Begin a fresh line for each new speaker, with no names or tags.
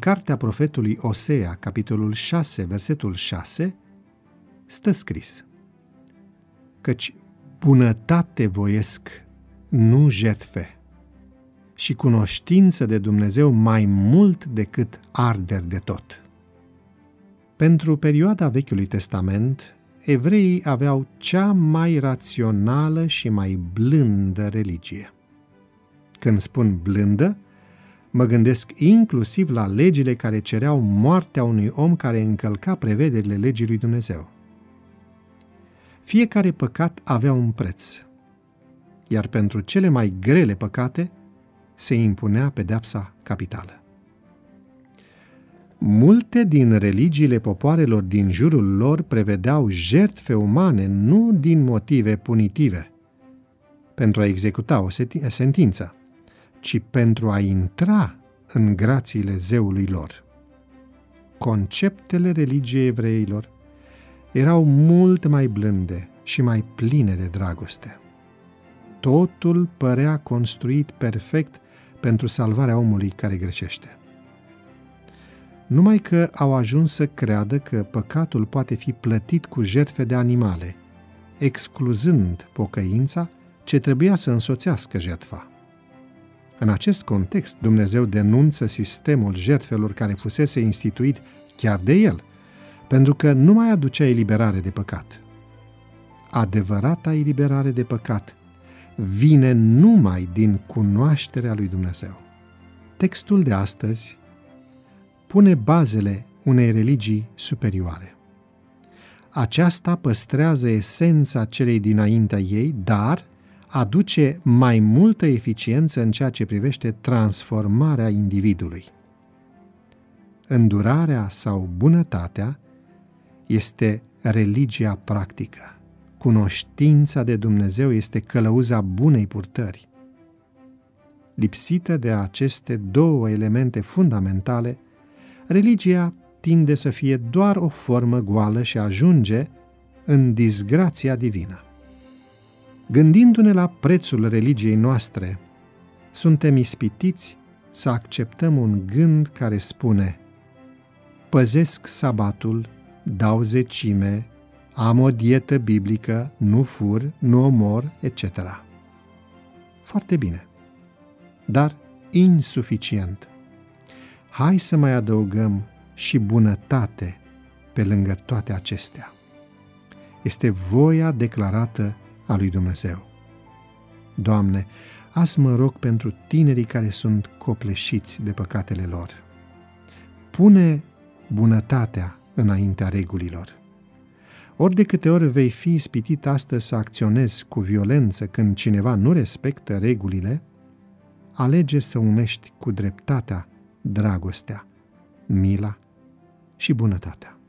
cartea profetului Osea, capitolul 6, versetul 6, stă scris Căci bunătate voiesc, nu jertfe, și cunoștință de Dumnezeu mai mult decât arderi de tot. Pentru perioada Vechiului Testament, evreii aveau cea mai rațională și mai blândă religie. Când spun blândă, mă gândesc inclusiv la legile care cereau moartea unui om care încălca prevederile legii lui Dumnezeu. Fiecare păcat avea un preț, iar pentru cele mai grele păcate se impunea pedepsa capitală. Multe din religiile popoarelor din jurul lor prevedeau jertfe umane nu din motive punitive, pentru a executa o sentință, ci pentru a intra în grațiile zeului lor. Conceptele religiei evreilor erau mult mai blânde și mai pline de dragoste. Totul părea construit perfect pentru salvarea omului care greșește. Numai că au ajuns să creadă că păcatul poate fi plătit cu jertfe de animale, excluzând pocăința ce trebuia să însoțească jertfa. În acest context, Dumnezeu denunță sistemul jertfelor care fusese instituit chiar de el, pentru că nu mai aducea eliberare de păcat. Adevărata eliberare de păcat vine numai din cunoașterea lui Dumnezeu. Textul de astăzi pune bazele unei religii superioare. Aceasta păstrează esența celei dinaintea ei, dar aduce mai multă eficiență în ceea ce privește transformarea individului. Îndurarea sau bunătatea este religia practică. Cunoștința de Dumnezeu este călăuza bunei purtări. Lipsită de aceste două elemente fundamentale, religia tinde să fie doar o formă goală și ajunge în disgrația divină. Gândindu-ne la prețul religiei noastre, suntem ispitiți să acceptăm un gând care spune păzesc sabatul, dau zecime, am o dietă biblică, nu fur, nu omor, etc. Foarte bine, dar insuficient. Hai să mai adăugăm și bunătate pe lângă toate acestea. Este voia declarată a lui Dumnezeu. Doamne, azi mă rog pentru tinerii care sunt copleșiți de păcatele lor. Pune bunătatea înaintea regulilor. Ori de câte ori vei fi ispitit astăzi să acționezi cu violență când cineva nu respectă regulile, alege să unești cu dreptatea dragostea, mila și bunătatea.